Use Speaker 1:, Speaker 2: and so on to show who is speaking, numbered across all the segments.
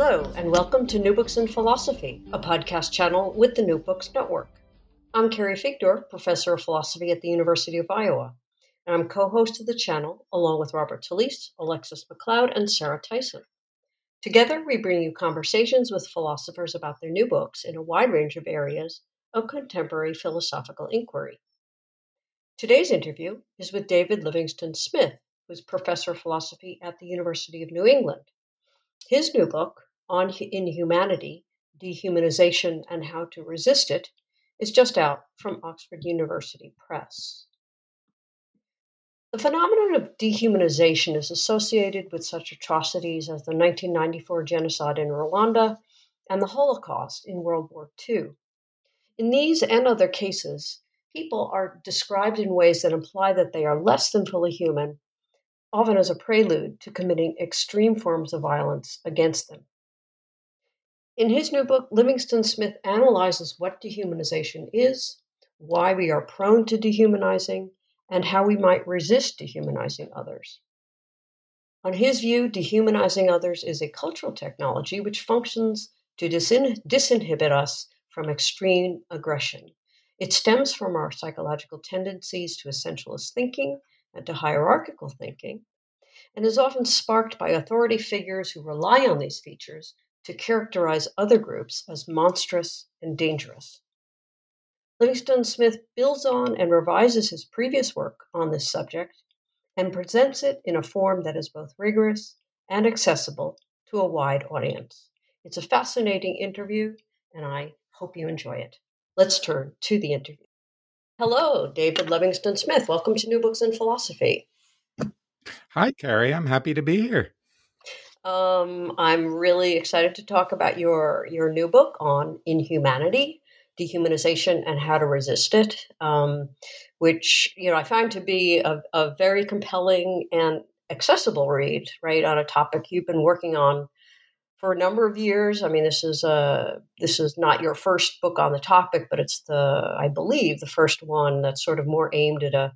Speaker 1: Hello, and welcome to New Books in Philosophy, a podcast channel with the New Books Network. I'm Carrie Figdor, professor of philosophy at the University of Iowa, and I'm co host of the channel along with Robert Talisse, Alexis McLeod, and Sarah Tyson. Together, we bring you conversations with philosophers about their new books in a wide range of areas of contemporary philosophical inquiry. Today's interview is with David Livingstone Smith, who's professor of philosophy at the University of New England. His new book, on Inhumanity, Dehumanization, and How to Resist It is just out from Oxford University Press. The phenomenon of dehumanization is associated with such atrocities as the 1994 genocide in Rwanda and the Holocaust in World War II. In these and other cases, people are described in ways that imply that they are less than fully human, often as a prelude to committing extreme forms of violence against them. In his new book, Livingstone Smith analyzes what dehumanization is, why we are prone to dehumanizing, and how we might resist dehumanizing others. On his view, dehumanizing others is a cultural technology which functions to disin- disinhibit us from extreme aggression. It stems from our psychological tendencies to essentialist thinking and to hierarchical thinking, and is often sparked by authority figures who rely on these features to characterize other groups as monstrous and dangerous. Livingstone Smith builds on and revises his previous work on this subject and presents it in a form that is both rigorous and accessible to a wide audience. It's a fascinating interview, and I hope you enjoy it. Let's turn to the interview. Hello, David Livingstone Smith. Welcome to New Books in Philosophy.
Speaker 2: Hi, Carrie. I'm happy to be here.
Speaker 1: Um, I'm really excited to talk about your your new book on inhumanity, dehumanization, and how to resist it, um, which you know I find to be a, a very compelling and accessible read, right, on a topic you've been working on for a number of years. I mean, this is a this is not your first book on the topic, but it's the I believe the first one that's sort of more aimed at a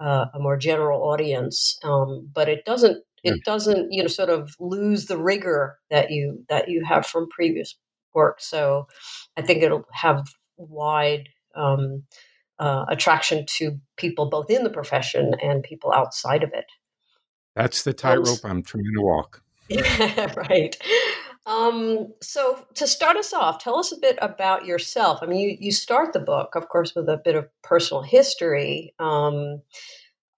Speaker 1: uh, a more general audience. Um, but it doesn't it doesn't you know sort of lose the rigor that you that you have from previous work. So i think it'll have wide um, uh, attraction to people both in the profession and people outside of it.
Speaker 2: That's the tightrope i'm trying to walk.
Speaker 1: Yeah, right. Um, so to start us off tell us a bit about yourself. I mean you, you start the book of course with a bit of personal history. Um,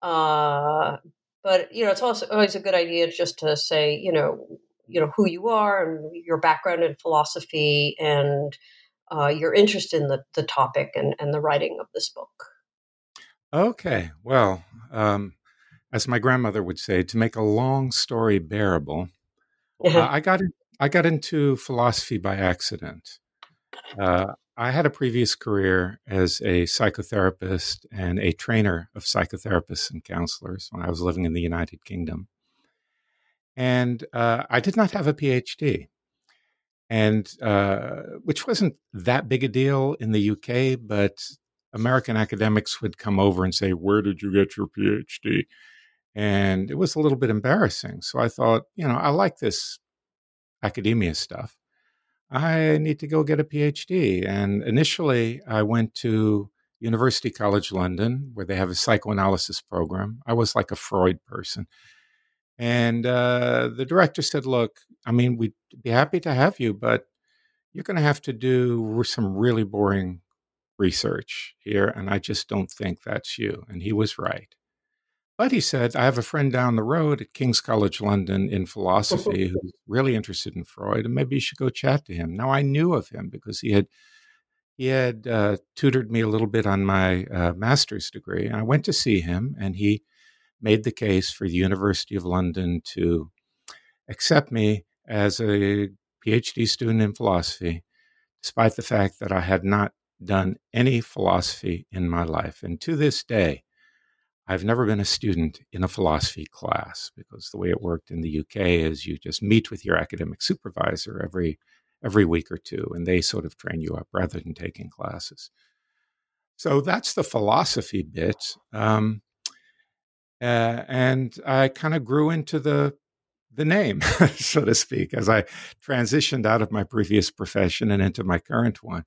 Speaker 1: uh, but you know, it's also always a good idea just to say, you know, you know who you are and your background in philosophy and uh, your interest in the, the topic and, and the writing of this book.
Speaker 2: Okay, well, um, as my grandmother would say, to make a long story bearable, uh, I got in, I got into philosophy by accident. Uh, I had a previous career as a psychotherapist and a trainer of psychotherapists and counselors when I was living in the United Kingdom. And uh, I did not have a PhD, and uh, which wasn't that big a deal in the UK, but American academics would come over and say, Where did you get your PhD? And it was a little bit embarrassing. So I thought, you know, I like this academia stuff. I need to go get a PhD. And initially, I went to University College London, where they have a psychoanalysis program. I was like a Freud person. And uh, the director said, Look, I mean, we'd be happy to have you, but you're going to have to do some really boring research here. And I just don't think that's you. And he was right. But he said, I have a friend down the road at King's College London in philosophy who's really interested in Freud, and maybe you should go chat to him. Now, I knew of him because he had he had uh, tutored me a little bit on my uh, master's degree. And I went to see him, and he made the case for the University of London to accept me as a PhD student in philosophy, despite the fact that I had not done any philosophy in my life. And to this day, I've never been a student in a philosophy class because the way it worked in the UK is you just meet with your academic supervisor every every week or two, and they sort of train you up rather than taking classes. So that's the philosophy bit. Um, uh, and I kind of grew into the the name, so to speak, as I transitioned out of my previous profession and into my current one.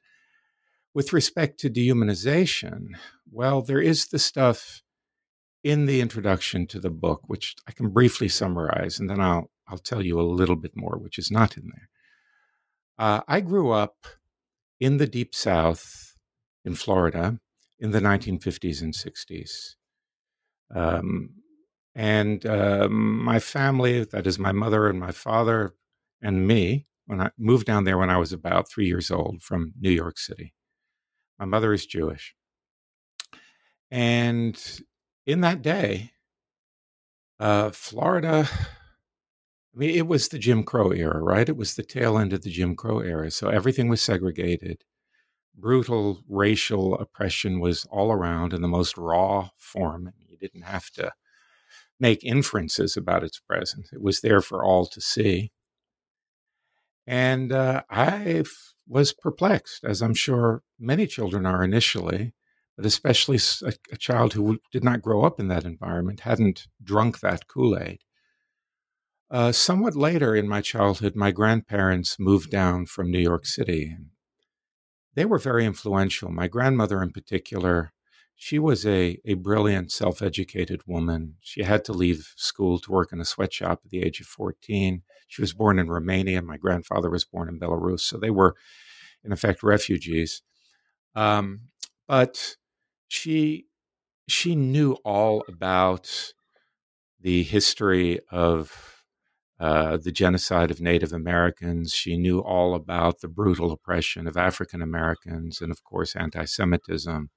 Speaker 2: With respect to dehumanization, well, there is the stuff in the introduction to the book, which I can briefly summarize, and then I'll I'll tell you a little bit more, which is not in there. Uh, I grew up in the deep South in Florida in the 1950s and 60s. Um, and uh, my family, that is my mother and my father and me, when I moved down there when I was about three years old from New York City. My mother is Jewish. And in that day, uh, Florida, I mean, it was the Jim Crow era, right? It was the tail end of the Jim Crow era. So everything was segregated. Brutal racial oppression was all around in the most raw form You didn't have to make inferences about its presence. It was there for all to see. And uh, I was perplexed, as I'm sure many children are initially, but especially a, a child who did not grow up in that environment, hadn't drunk that Kool Aid. Uh, somewhat later in my childhood, my grandparents moved down from New York City. They were very influential. My grandmother, in particular, she was a, a brilliant, self educated woman. She had to leave school to work in a sweatshop at the age of 14. She was born in Romania. My grandfather was born in Belarus. So they were, in effect, refugees. Um, but she, she knew all about the history of uh, the genocide of Native Americans. She knew all about the brutal oppression of African Americans and, of course, anti Semitism.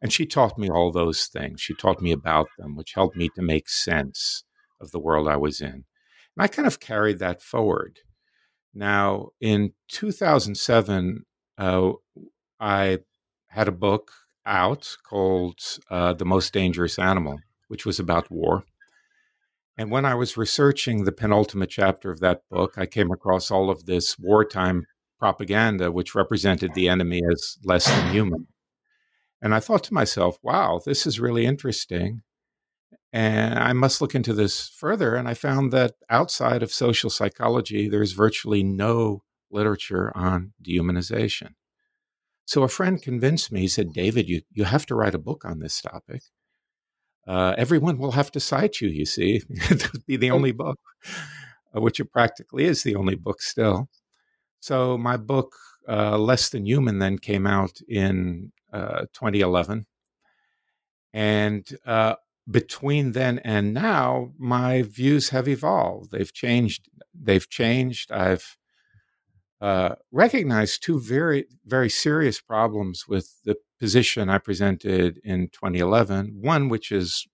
Speaker 2: And she taught me all those things. She taught me about them, which helped me to make sense of the world I was in. And I kind of carried that forward. Now, in 2007, uh, I had a book out called uh, The Most Dangerous Animal, which was about war. And when I was researching the penultimate chapter of that book, I came across all of this wartime propaganda, which represented the enemy as less than human. And I thought to myself, wow, this is really interesting. And I must look into this further. And I found that outside of social psychology, there's virtually no literature on dehumanization. So a friend convinced me, he said, David, you, you have to write a book on this topic. Uh, everyone will have to cite you, you see. it would be the only book, uh, which it practically is the only book still. So my book, uh, Less Than Human, then came out in uh, 2011. And uh, between then and now, my views have evolved. They've changed. They've changed. I've uh, recognized two very, very serious problems with the position I presented in 2011. One, which is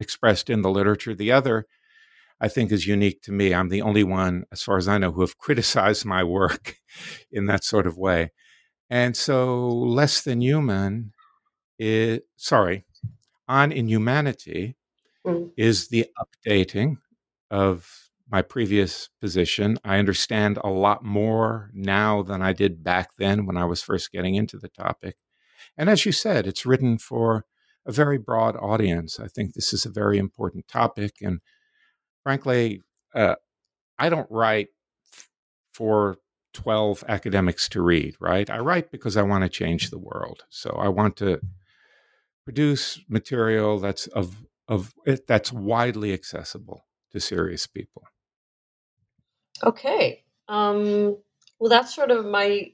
Speaker 2: expressed in the literature. The other, I think, is unique to me. I'm the only one, as far as I know, who have criticized my work in that sort of way. And so less than human is sorry, on inhumanity mm. is the updating of my previous position. I understand a lot more now than I did back then when I was first getting into the topic. And as you said, it's written for a very broad audience. I think this is a very important topic. And frankly, uh, I don't write for 12 academics to read, right? I write because I want to change the world. So I want to produce material that's of of that's widely accessible to serious people.
Speaker 1: Okay. Um, well, that's sort of my,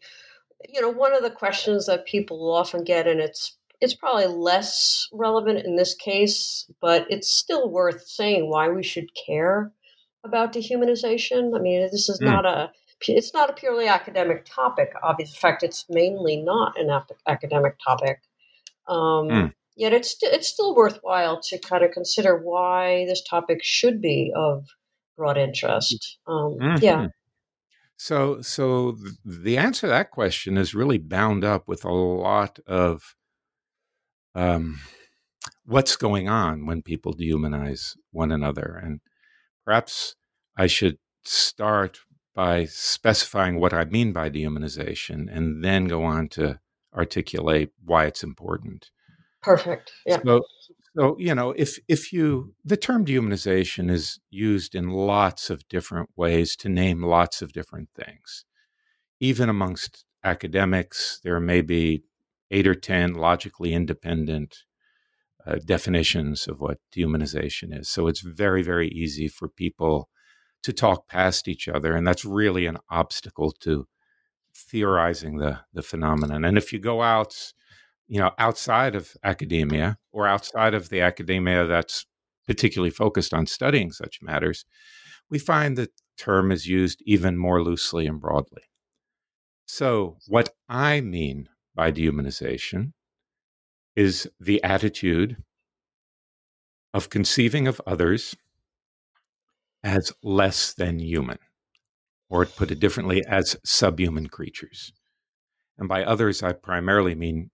Speaker 1: you know, one of the questions that people often get, and it's it's probably less relevant in this case, but it's still worth saying why we should care about dehumanization. I mean, this is mm. not a it's not a purely academic topic. Obviously, in fact, it's mainly not an ap- academic topic. Um, mm. Yet it's it's still worthwhile to kind of consider why this topic should be of broad interest. Um, mm-hmm. Yeah.
Speaker 2: So, so the answer to that question is really bound up with a lot of um, what's going on when people dehumanize one another, and perhaps I should start by specifying what I mean by dehumanization, and then go on to articulate why it's important.
Speaker 1: Perfect. Yeah.
Speaker 2: So, so you know, if if you the term dehumanization is used in lots of different ways to name lots of different things. Even amongst academics, there may be eight or ten logically independent uh, definitions of what dehumanization is. So it's very very easy for people to talk past each other, and that's really an obstacle to theorizing the the phenomenon. And if you go out you know, outside of academia or outside of the academia that's particularly focused on studying such matters, we find the term is used even more loosely and broadly. So, what I mean by dehumanization is the attitude of conceiving of others as less than human, or put it differently, as subhuman creatures. And by others, I primarily mean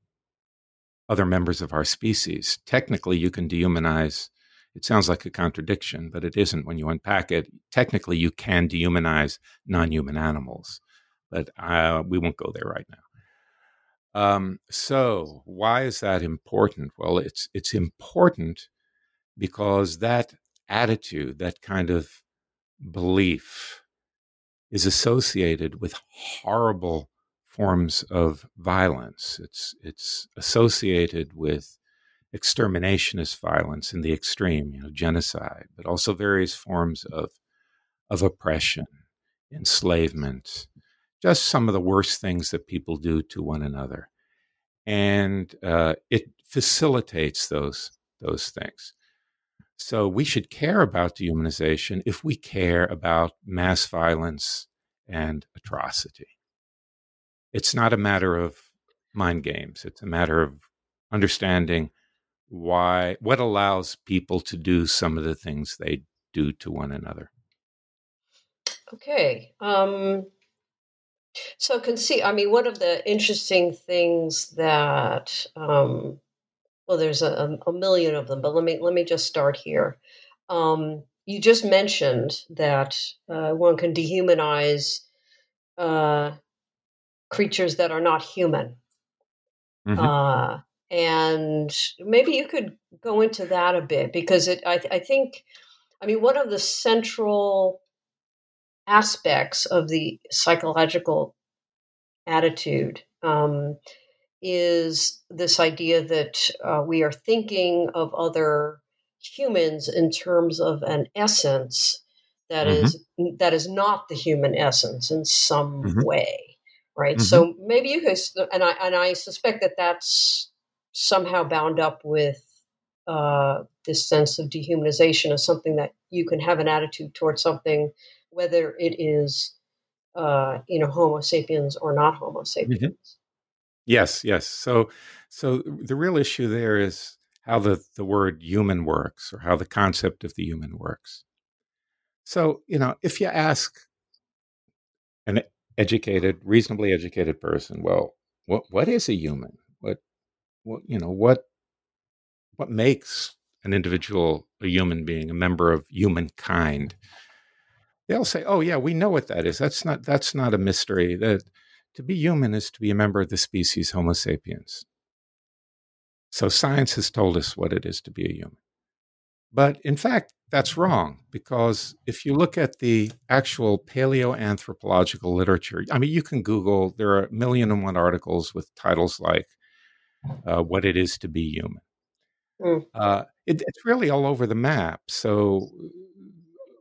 Speaker 2: other members of our species. Technically, you can dehumanize. It sounds like a contradiction, but it isn't when you unpack it. Technically, you can dehumanize non human animals, but uh, we won't go there right now. Um, so, why is that important? Well, it's it's important because that attitude, that kind of belief, is associated with horrible forms of violence. It's it's associated with exterminationist violence in the extreme, you know, genocide, but also various forms of of oppression, enslavement, just some of the worst things that people do to one another, and uh, it facilitates those those things. So we should care about dehumanization if we care about mass violence and atrocity it's not a matter of mind games. It's a matter of understanding why what allows people to do some of the things they do to one another.
Speaker 1: Okay. Um, so can see. I mean, one of the interesting things that um, well, there's a, a, million of them, but let me let me just start here. Um, you just mentioned that uh, one can dehumanize uh, creatures that are not human. Mm-hmm. Uh, and maybe you could go into that a bit because it, I, I think, I mean, one of the central aspects of the psychological attitude um, is this idea that uh, we are thinking of other humans in terms of an essence that mm-hmm. is that is not the human essence in some mm-hmm. way right? Mm-hmm. So maybe you could, and I and I suspect that that's somehow bound up with uh, this sense of dehumanization as something that you can have an attitude towards something, whether it is uh, you know Homo sapiens or not Homo mm-hmm. sapiens. Mm-hmm.
Speaker 2: Yes, yes. So, so the real issue there is how the, the word human works or how the concept of the human works. So, you know, if you ask an educated, reasonably educated person. Well, what what is a human? What what you know what what makes an individual a human being, a member of humankind? They'll say, "Oh yeah, we know what that is. That's not that's not a mystery. That to be human is to be a member of the species Homo sapiens." So science has told us what it is to be a human. But in fact, that's wrong because if you look at the actual paleoanthropological literature, I mean, you can Google, there are a million and one articles with titles like uh, What It Is to Be Human. Mm. Uh, it, it's really all over the map. So,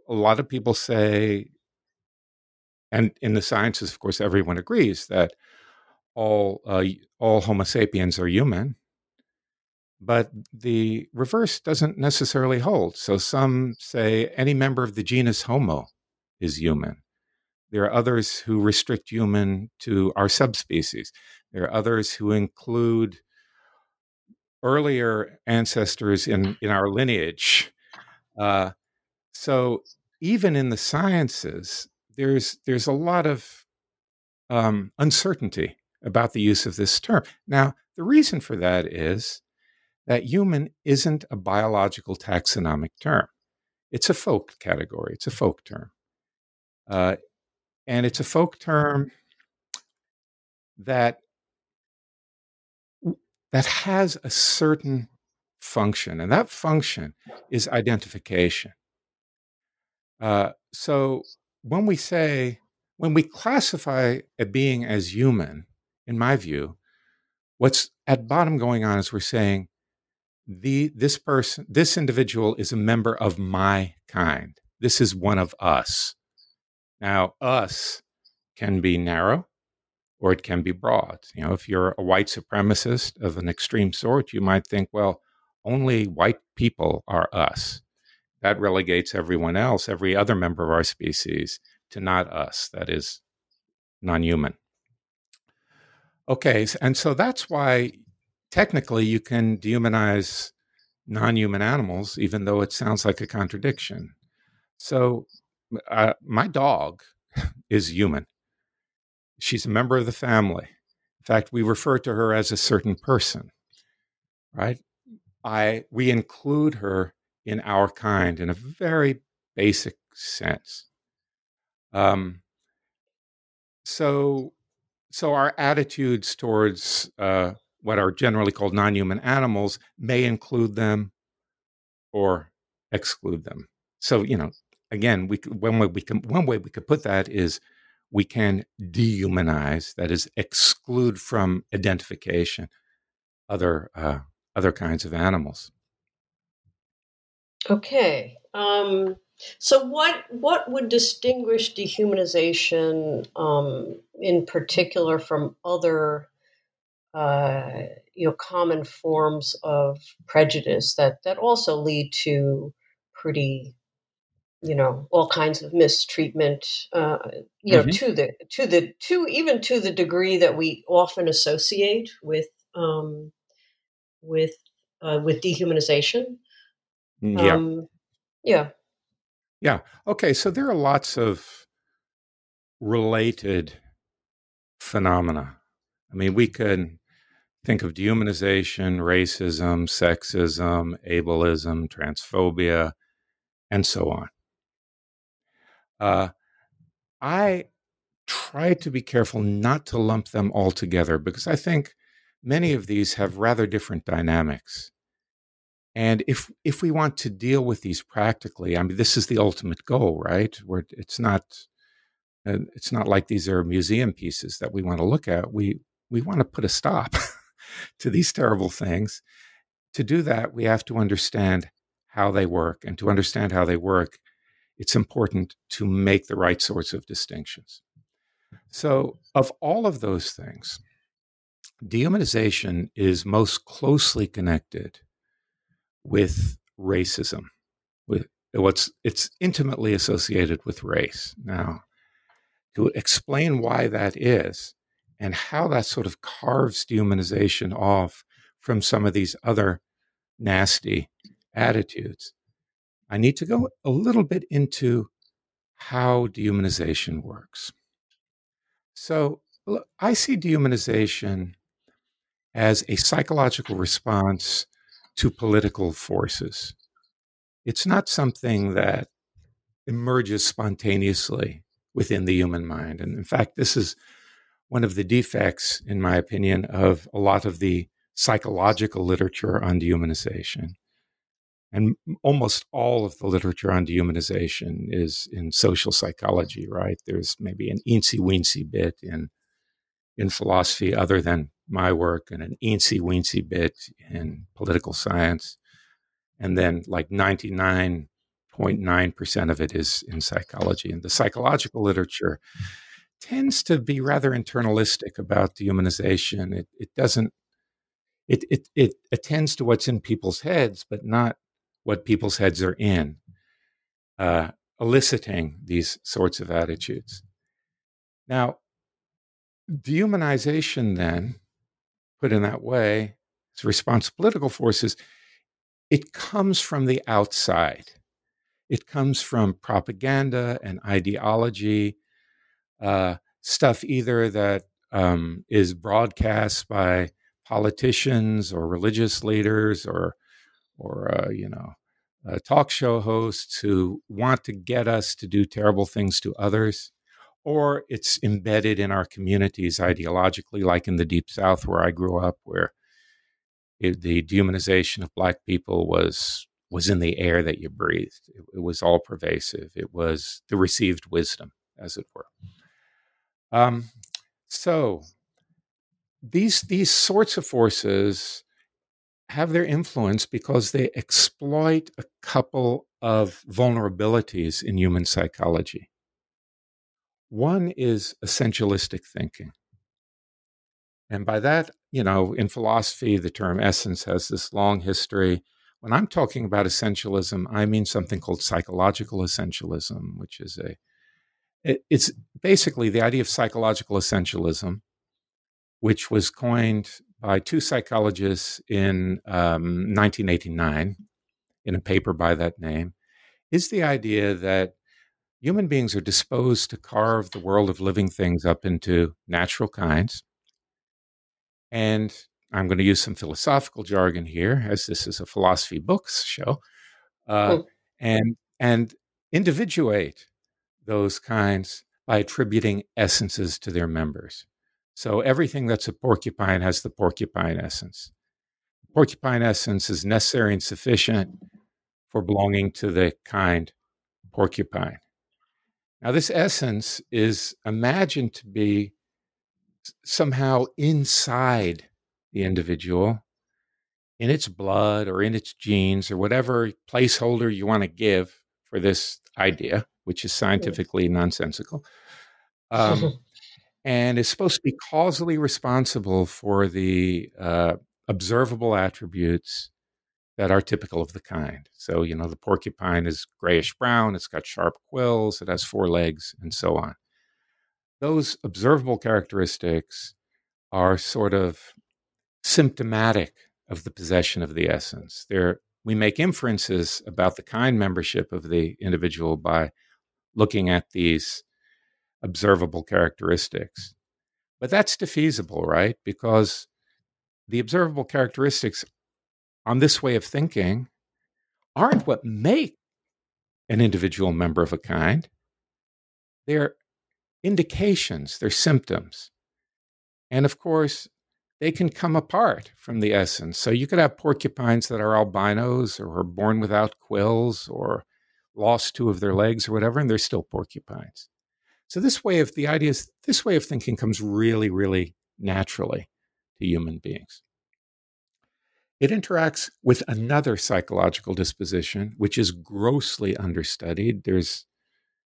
Speaker 2: a lot of people say, and in the sciences, of course, everyone agrees that all uh, all Homo sapiens are human, but the reverse doesn't necessarily hold. So some say any member of the genus Homo is human. There are others who restrict human to our subspecies. There are others who include earlier ancestors in, in our lineage. Uh, so even in the sciences, there's there's a lot of um, uncertainty about the use of this term. Now, the reason for that is that human isn't a biological taxonomic term. It's a folk category. It's a folk term, uh, and it's a folk term that that has a certain function, and that function is identification. Uh, so when we say, when we classify a being as human, in my view, what's at bottom going on is we're saying the this person, this individual is a member of my kind. This is one of us. Now, us can be narrow or it can be broad. You know, if you're a white supremacist of an extreme sort, you might think, well, only white people are us. That relegates everyone else, every other member of our species, to not us. That is non human. Okay, and so that's why technically you can dehumanize non human animals, even though it sounds like a contradiction. So, uh, my dog is human she's a member of the family. In fact, we refer to her as a certain person, right? I we include her in our kind in a very basic sense. Um, so, so our attitudes towards uh, what are generally called non-human animals may include them or exclude them. So, you know, again, we one way we can one way we could put that is we can dehumanize, that is, exclude from identification other uh, other kinds of animals.
Speaker 1: Okay. Um, so, what what would distinguish dehumanization, um, in particular, from other, uh, you know, common forms of prejudice that that also lead to pretty you know all kinds of mistreatment uh, you mm-hmm. know to the to the to even to the degree that we often associate with um, with uh, with dehumanization.
Speaker 2: Mm, yeah.
Speaker 1: Um, yeah.
Speaker 2: Yeah. Okay so there are lots of related phenomena. I mean we can think of dehumanization racism sexism ableism transphobia and so on uh, I try to be careful not to lump them all together because I think many of these have rather different dynamics. And if if we want to deal with these practically, I mean, this is the ultimate goal, right? Where it's not uh, it's not like these are museum pieces that we want to look at. We we want to put a stop to these terrible things. To do that, we have to understand how they work, and to understand how they work, it's important to make the right sorts of distinctions. So, of all of those things, dehumanization is most closely connected with racism. With what's it's intimately associated with race. Now, to explain why that is and how that sort of carves dehumanization off from some of these other nasty attitudes, I need to go a little bit into how dehumanization works. So I see dehumanization as a psychological response to political forces. It's not something that emerges spontaneously within the human mind. And in fact, this is one of the defects, in my opinion, of a lot of the psychological literature on dehumanization and almost all of the literature on dehumanization is in social psychology, right? There's maybe an eensy weensy bit in in philosophy other than my work, and an eensy weensy bit in political science, and then like 99.9 0.9% of it is in psychology. And the psychological literature tends to be rather internalistic about dehumanization. It, it doesn't, it, it, it attends to what's in people's heads, but not what people's heads are in, uh, eliciting these sorts of attitudes. Now, dehumanization, then, put in that way, as response to political forces, it comes from the outside. It comes from propaganda and ideology, uh, stuff either that um, is broadcast by politicians or religious leaders or, or uh, you know, uh, talk show hosts who want to get us to do terrible things to others, or it's embedded in our communities ideologically, like in the Deep South where I grew up, where it, the dehumanization of Black people was was in the air that you breathed. It, it, was all pervasive. It was the received wisdom, as it were. Um, so these these sorts of forces have their influence because they exploit a couple of vulnerabilities in human psychology. One is essentialistic thinking. And by that, you know, in philosophy, the term essence has this long history. When I'm talking about essentialism, I mean something called psychological essentialism, which is a it, it's basically the idea of psychological essentialism, which was coined by two psychologists in um, 1989 in a paper by that name, is the idea that human beings are disposed to carve the world of living things up into natural kinds. And I'm going to use some philosophical jargon here, as this is a philosophy books show, uh, oh. and and individuate those kinds by attributing essences to their members. So everything that's a porcupine has the porcupine essence. Porcupine essence is necessary and sufficient for belonging to the kind porcupine. Now, this essence is imagined to be somehow inside the individual, in its blood or in its genes or whatever placeholder you want to give for this idea, which is scientifically nonsensical. Um, and is supposed to be causally responsible for the uh, observable attributes that are typical of the kind. So, you know, the porcupine is grayish brown, it's got sharp quills, it has four legs, and so on. Those observable characteristics are sort of symptomatic of the possession of the essence. They're, we make inferences about the kind membership of the individual by looking at these observable characteristics. But that's defeasible, right? Because the observable characteristics on this way of thinking aren't what make an individual member of a kind. They're indications, they're symptoms. And of course, they can come apart from the essence. So you could have porcupines that are albinos or are born without quills or lost two of their legs or whatever, and they're still porcupines. So this way of the idea is this way of thinking comes really, really naturally to human beings. It interacts with another psychological disposition, which is grossly understudied. There's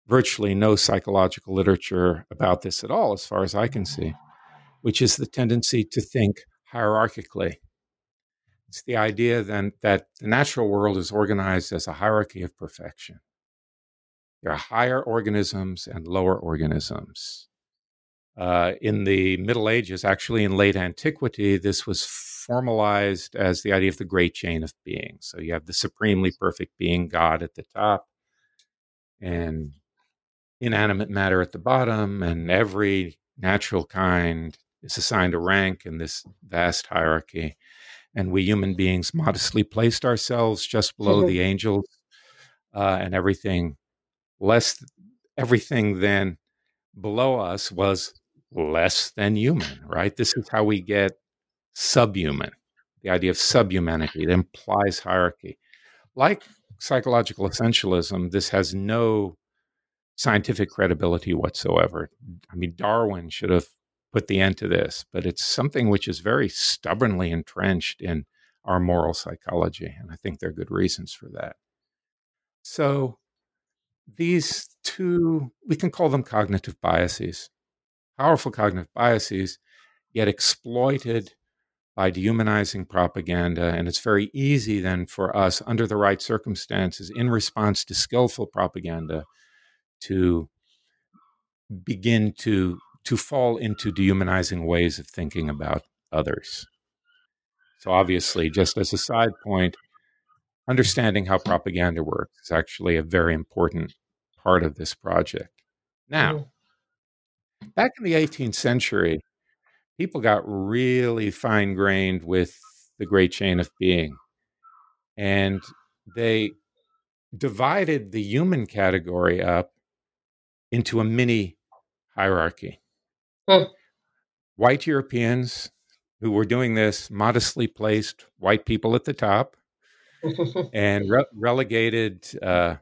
Speaker 2: virtually no psychological literature about this at all, as far as I can see, which is the tendency to think hierarchically. It's the idea then that the natural world is organized as a hierarchy of perfection. There are higher organisms and lower organisms. Uh, in the Middle Ages, actually in late antiquity, this was formalized as the idea of the great chain of being. So you have the supremely perfect being, God, at the top, and inanimate matter at the bottom, and every natural kind is assigned a rank in this vast hierarchy. And we human beings modestly placed ourselves just below mm-hmm. the angels, uh, and everything less everything then below us was less than human, right? This is how we get subhuman, the idea of subhumanity. It implies hierarchy. Like psychological essentialism, this has no scientific credibility whatsoever. I mean, Darwin should have put the end to this, but it's something which is very stubbornly entrenched in our moral psychology. And I think there are good reasons for that. So these two, we can call them cognitive biases, powerful cognitive biases, yet exploited by dehumanizing propaganda. And it's very easy then for us, under the right circumstances, in response to skillful propaganda, to begin to to fall into dehumanizing ways of thinking about others. So obviously, just as a side point, understanding how propaganda works is actually a very important part of this project. Now, mm-hmm. back in the 18th century, people got really fine grained with the great chain of being. And they divided the human category up into a mini hierarchy. White Europeans who were doing this modestly placed white people at the top and re- relegated uh,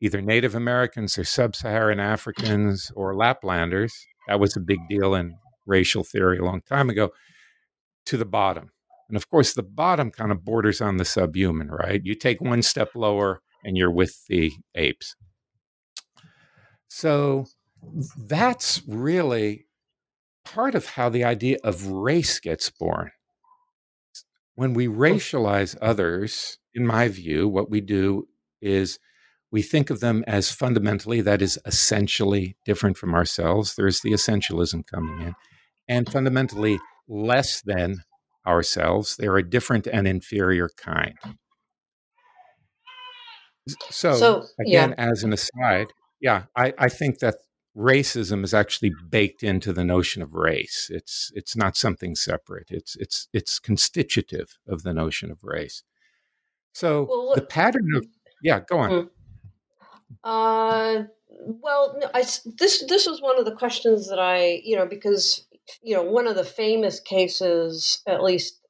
Speaker 2: either Native Americans or Sub Saharan Africans or Laplanders. That was a big deal in racial theory a long time ago, to the bottom. And of course, the bottom kind of borders on the subhuman, right? You take one step lower and you're with the apes. So that's really part of how the idea of race gets born. When we oh. racialize others, in my view, what we do is we think of them as fundamentally, that is essentially different from ourselves. There's the essentialism coming in and fundamentally less than ourselves. They're a different and inferior kind. So, so again, yeah. as an aside, yeah, I, I think that racism is actually baked into the notion of race. It's it's not something separate. It's it's it's constitutive of the notion of race. So well, the pattern of yeah, go on. Mm.
Speaker 1: Uh, well, I, this this was one of the questions that I you know because you know, one of the famous cases, at least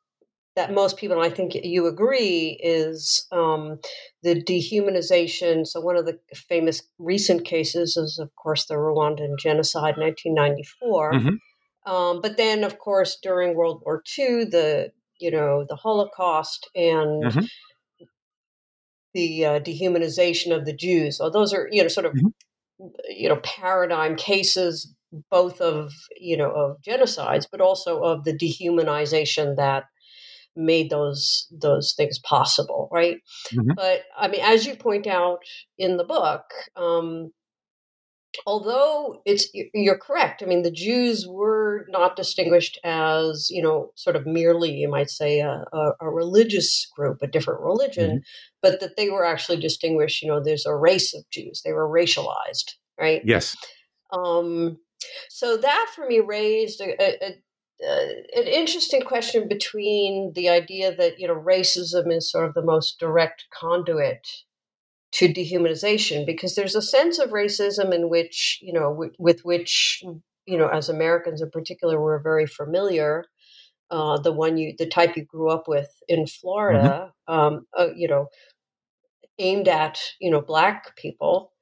Speaker 1: that most people, and I think you agree, is um, the dehumanization. So, one of the famous recent cases is, of course, the Rwandan genocide, 1994. Mm-hmm. Um, but then, of course, during World War II, the you know the Holocaust and mm-hmm. the uh, dehumanization of the Jews. So those are you know sort of mm-hmm. you know paradigm cases both of you know of genocides, but also of the dehumanization that made those those things possible, right? Mm-hmm. But I mean, as you point out in the book, um, although it's you're correct. I mean, the Jews were not distinguished as you know, sort of merely you might say a, a, a religious group, a different religion, mm-hmm. but that they were actually distinguished. You know, there's a race of Jews; they were racialized, right?
Speaker 2: Yes.
Speaker 1: Um, so that for me raised a, a, a, an interesting question between the idea that you know racism is sort of the most direct conduit to dehumanization because there's a sense of racism in which you know with, with which you know as Americans in particular we're very familiar. Uh, the one you the type you grew up with in. Florida, mm-hmm. um, uh, you know, aimed at you know black people.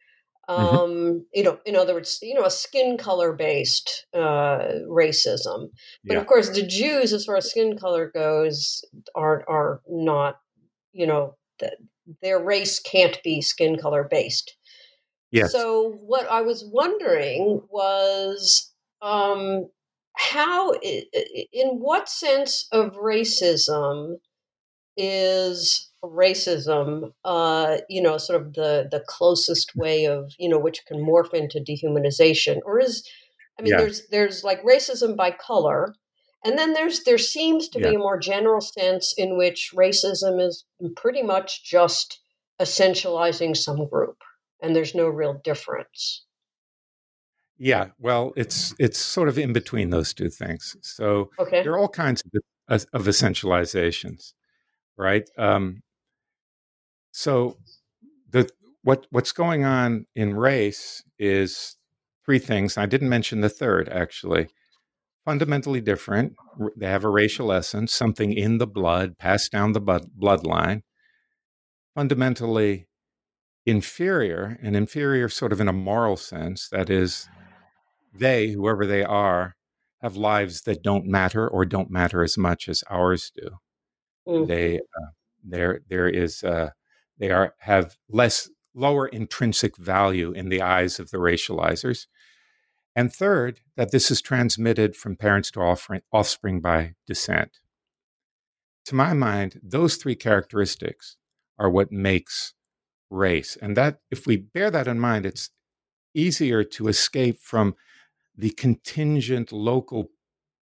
Speaker 1: Um, mm-hmm. you know, in other words, you know, a skin color based uh, racism. But yeah. of course, the Jews, as far as skin color goes, are are not, you know, the, their race can't be skin color based.
Speaker 2: Yes.
Speaker 1: So what I was wondering was um, how, in what sense of racism is racism, uh, you know, sort of the the closest way of you know which can morph into dehumanization, or is I mean, yeah. there's there's like racism by color, and then there's there seems to yeah. be a more general sense in which racism is pretty much just essentializing some group, and there's no real difference.
Speaker 2: Yeah, well, it's it's sort of in between those two things. So okay. there are all kinds of, of essentializations, right? Um, so the what what's going on in race is three things. I didn't mention the third actually. Fundamentally different. They have a racial essence, something in the blood, passed down the bloodline. Fundamentally inferior, and inferior sort of in a moral sense. That is, they, whoever they are, have lives that don't matter or don't matter as much as ours do. Mm. They, uh, there, there is uh, they are have less lower intrinsic value in the eyes of the racializers. And third, that this is transmitted from parents to offspring by descent. To my mind, those three characteristics are what makes race. And that, if we bear that in mind, it's easier to escape from the contingent local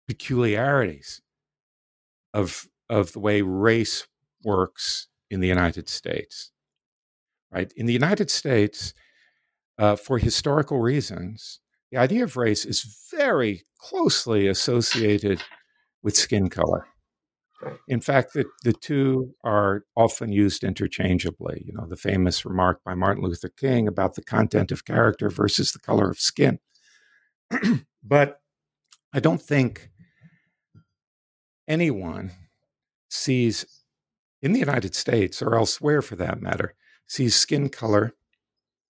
Speaker 2: peculiarities of, of the way race works in the United States. Right? In the United States, uh, for historical reasons, the idea of race is very closely associated with skin color. In fact, the, the two are often used interchangeably. You know, the famous remark by Martin Luther King about the content of character versus the color of skin. but I don't think anyone sees in the United States or elsewhere for that matter, sees skin color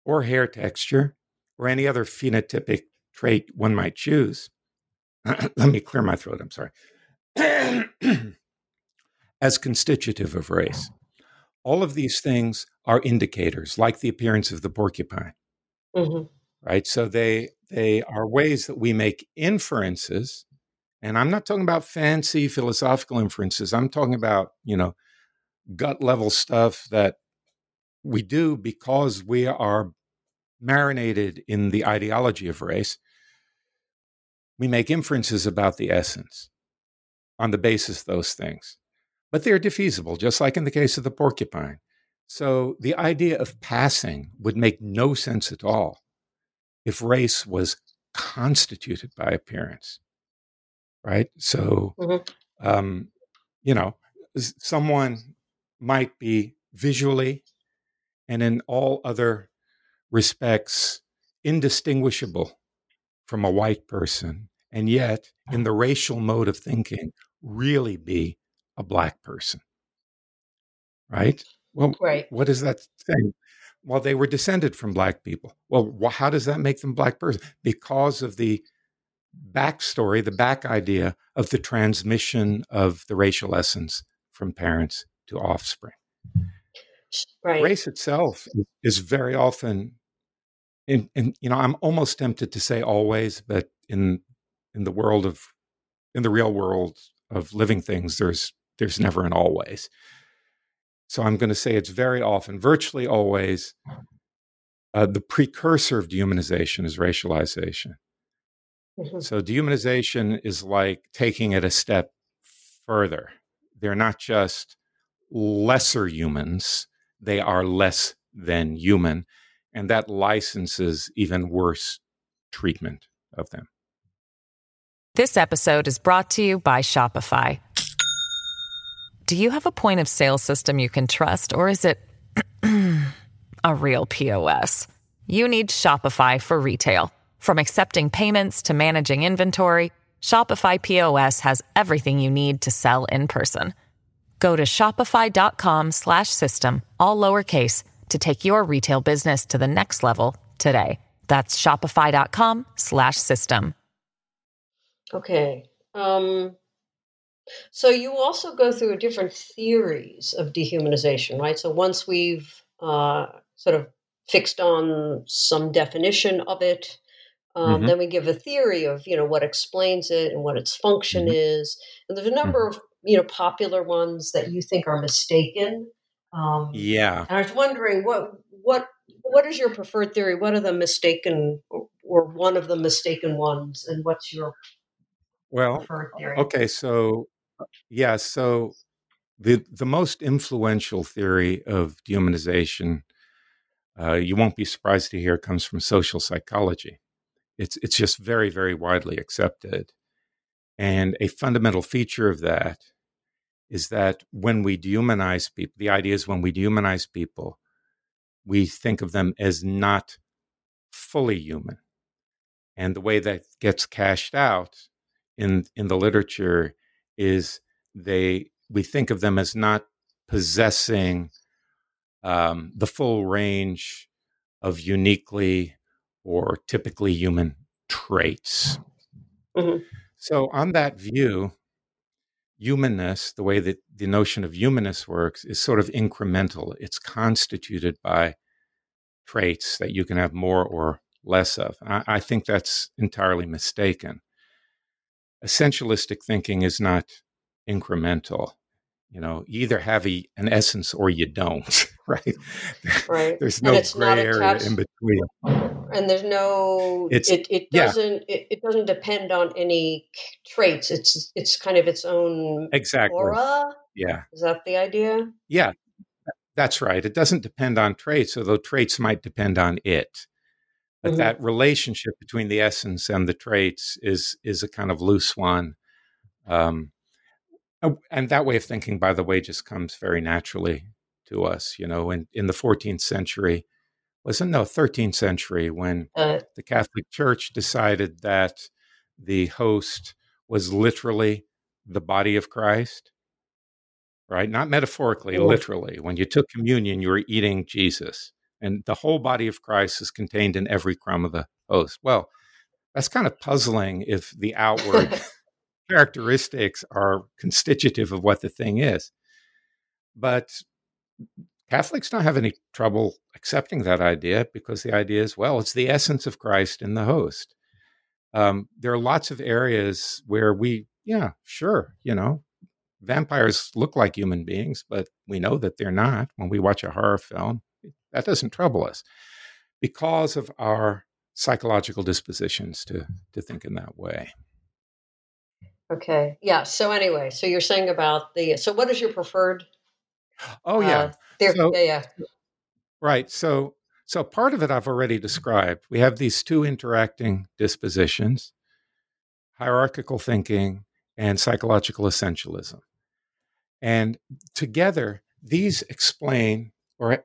Speaker 2: or hair texture or any other phenotypic trait one might choose. Let me clear my throat, I'm sorry. As constitutive of race. All of these things are indicators, like the appearance of the porcupine. Mm-hmm. Right? So they they are ways that we make inferences. And I'm not talking about fancy philosophical inferences. I'm talking about, you know, gut level stuff that we do because we are marinated in the ideology of race, we make inferences about the essence on the basis of those things. But they're defeasible, just like in the case of the porcupine. So the idea of passing would make no sense at all if race was constituted by appearance, right? So, mm-hmm. um, you know, someone might be visually and in all other respects indistinguishable from a white person, and yet, in the racial mode of thinking, really be a black person. Right? Well, right. what is that thing? Well, they were descended from black people. Well, how does that make them black person? Because of the backstory, the back idea of the transmission of the racial essence from parents to offspring. Right. Race itself is very often, in, in you know, I'm almost tempted to say always, but in in the world of in the real world of living things, there's there's never an always. So I'm going to say it's very often, virtually always, uh, the precursor of dehumanization is racialization. Mm-hmm. So dehumanization is like taking it a step further. They're not just lesser humans, they are less than human. And that licenses even worse treatment of them.
Speaker 3: This episode is brought to you by Shopify. Do you have a point of sale system you can trust, or is it a real POS? You need Shopify for retail. From accepting payments to managing inventory, Shopify POS has everything you need to sell in person. Go to shopify.com slash system, all lowercase, to take your retail business to the next level today. That's shopify.com slash system.
Speaker 1: Okay. Um, so you also go through different theories of dehumanization, right? So once we've uh, sort of fixed on some definition of it, um, mm-hmm. then we give a theory of you know what explains it and what its function mm-hmm. is. And there's a number mm-hmm. of you know popular ones that you think are mistaken.
Speaker 2: Um, yeah,
Speaker 1: and I was wondering what what what is your preferred theory? What are the mistaken or one of the mistaken ones, and what's your
Speaker 2: well preferred theory? Okay, so yeah, so the the most influential theory of dehumanization, uh, you won't be surprised to hear, comes from social psychology. It's it's just very very widely accepted, and a fundamental feature of that is that when we dehumanize people, the idea is when we dehumanize people, we think of them as not fully human. And the way that gets cashed out in, in the literature is they we think of them as not possessing um, the full range of uniquely or typically human traits. Mm-hmm. So, on that view, humanness, the way that the notion of humanness works, is sort of incremental. It's constituted by traits that you can have more or less of. I, I think that's entirely mistaken. Essentialistic thinking is not incremental. You know, you either have a, an essence or you don't, right?
Speaker 1: Right.
Speaker 2: There's no gray area in between.
Speaker 1: And there's no. It's, it it doesn't yeah. it, it doesn't depend on any traits. It's it's kind of its own
Speaker 2: exactly
Speaker 1: aura.
Speaker 2: Yeah.
Speaker 1: Is that the idea?
Speaker 2: Yeah, that's right. It doesn't depend on traits, although traits might depend on it. But mm-hmm. that relationship between the essence and the traits is is a kind of loose one. Um, and that way of thinking, by the way, just comes very naturally to us. You know, in, in the 14th century, wasn't no 13th century when uh, the Catholic Church decided that the host was literally the body of Christ, right? Not metaphorically, literally. When you took communion, you were eating Jesus, and the whole body of Christ is contained in every crumb of the host. Well, that's kind of puzzling if the outward characteristics are constitutive of what the thing is. But Catholics don't have any trouble accepting that idea because the idea is, well, it's the essence of Christ in the host. Um, there are lots of areas where we, yeah, sure, you know, vampires look like human beings, but we know that they're not when we watch a horror film. That doesn't trouble us because of our psychological dispositions to, to think in that way.
Speaker 1: Okay. Yeah. So anyway, so you're saying about the so what is your preferred?
Speaker 2: Oh yeah. Uh,
Speaker 1: there, so, yeah, yeah.
Speaker 2: Right. So so part of it I've already described. We have these two interacting dispositions: hierarchical thinking and psychological essentialism. And together, these explain or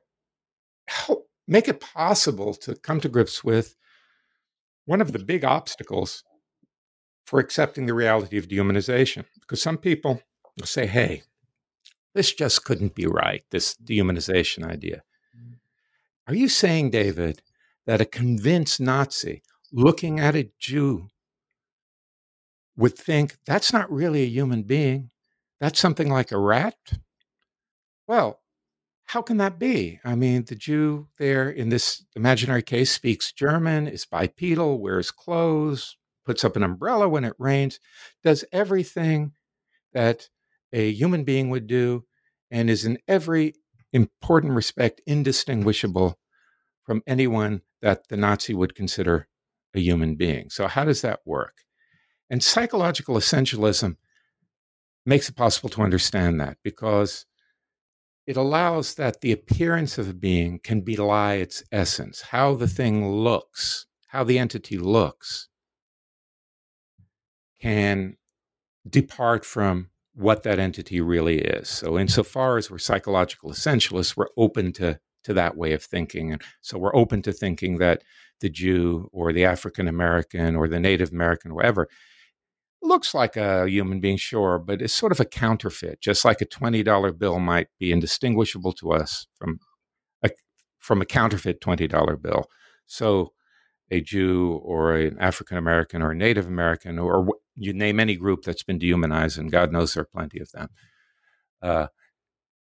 Speaker 2: help make it possible to come to grips with one of the big obstacles for accepting the reality of dehumanization. Because some people will say, hey, this just couldn't be right, this dehumanization idea. Mm. Are you saying, David, that a convinced Nazi looking at a Jew would think that's not really a human being? That's something like a rat? Well, how can that be? I mean, the Jew there in this imaginary case speaks German, is bipedal, wears clothes, puts up an umbrella when it rains, does everything that a human being would do, and is in every important respect indistinguishable from anyone that the Nazi would consider a human being. So, how does that work? And psychological essentialism makes it possible to understand that because it allows that the appearance of a being can belie its essence, how the thing looks, how the entity looks can depart from what that entity really is. So, insofar as we're psychological essentialists, we're open to, to that way of thinking. And so, we're open to thinking that the Jew or the African American or the Native American, whatever, looks like a human being, sure, but it's sort of a counterfeit, just like a $20 bill might be indistinguishable to us from a, from a counterfeit $20 bill. So, a Jew or an African American or a Native American, or you name any group that's been dehumanized, and God knows there are plenty of them, uh,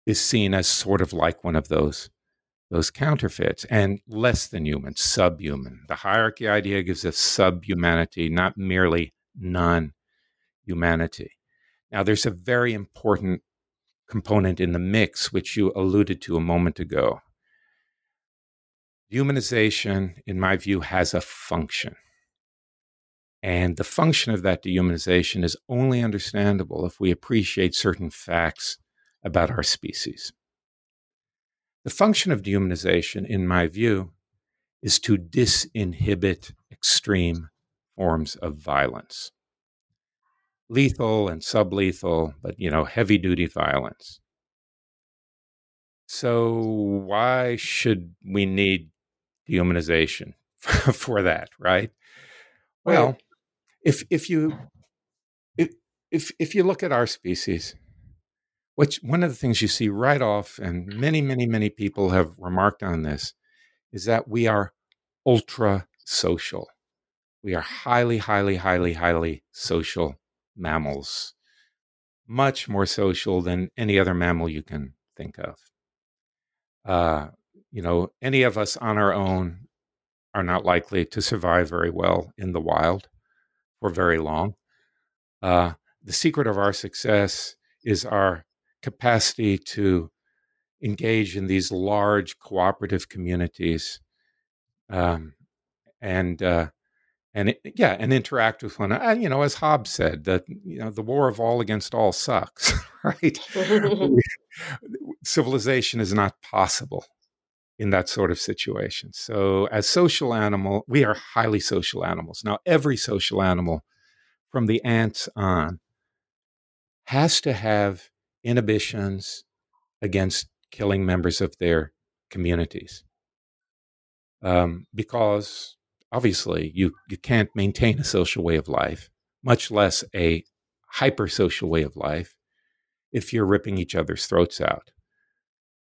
Speaker 2: is seen as sort of like one of those those counterfeits and less than human, subhuman. The hierarchy idea gives us subhumanity, not merely non humanity. Now, there's a very important component in the mix, which you alluded to a moment ago, Humanization, in my view, has a function. And the function of that dehumanization is only understandable if we appreciate certain facts about our species. The function of dehumanization, in my view, is to disinhibit extreme forms of violence. Lethal and sublethal, but you know, heavy duty violence. So why should we need dehumanization for that, right? Well, right. If if you if, if if you look at our species, which one of the things you see right off, and many many many people have remarked on this, is that we are ultra social. We are highly highly highly highly social mammals. much more social than any other mammal you can think of. Uh, you know, any of us on our own are not likely to survive very well in the wild for very long. Uh, the secret of our success is our capacity to engage in these large cooperative communities um, and uh, and it, yeah, and interact with one. Uh, you know, as Hobbes said, that you know the war of all against all sucks, right? Civilization is not possible in that sort of situation. So, as social animal, we are highly social animals. Now, every social animal, from the ants on, has to have inhibitions against killing members of their communities, um, because obviously you, you can't maintain a social way of life, much less a hyper social way of life, if you're ripping each other's throats out.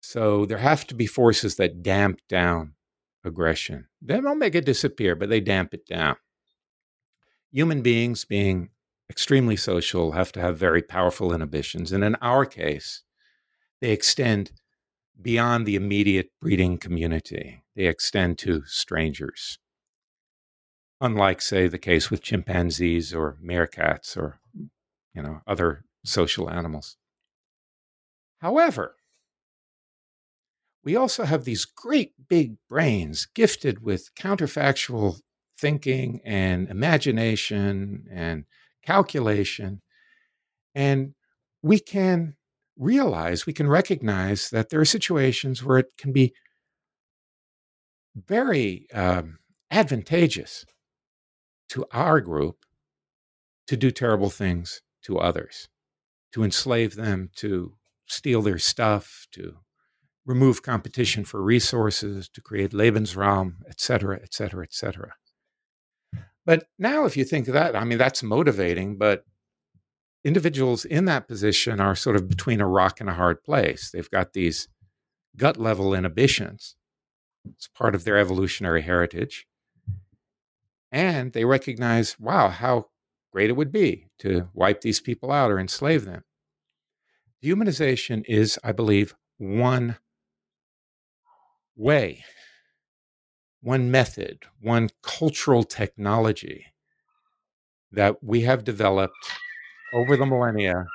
Speaker 2: So there have to be forces that damp down aggression. They don't make it disappear, but they damp it down. Human beings, being extremely social, have to have very powerful inhibitions. And in our case, they extend beyond the immediate breeding community, they extend to strangers unlike, say, the case with chimpanzees or meerkats or you know other social animals. However, we also have these great big brains gifted with counterfactual thinking and imagination and calculation. And we can realize, we can recognize that there are situations where it can be very um, advantageous to our group to do terrible things to others, to enslave them, to steal their stuff, to remove competition for resources, to create Lebensraum, et cetera, et cetera, et cetera. But now, if you think of that, I mean, that's motivating, but individuals in that position are sort of between a rock and a hard place. They've got these gut level inhibitions. It's part of their evolutionary heritage. And they recognize, wow, how great it would be to wipe these people out or enslave them. Dehumanization is, I believe, one way, one method, one cultural technology that we have developed over the millennia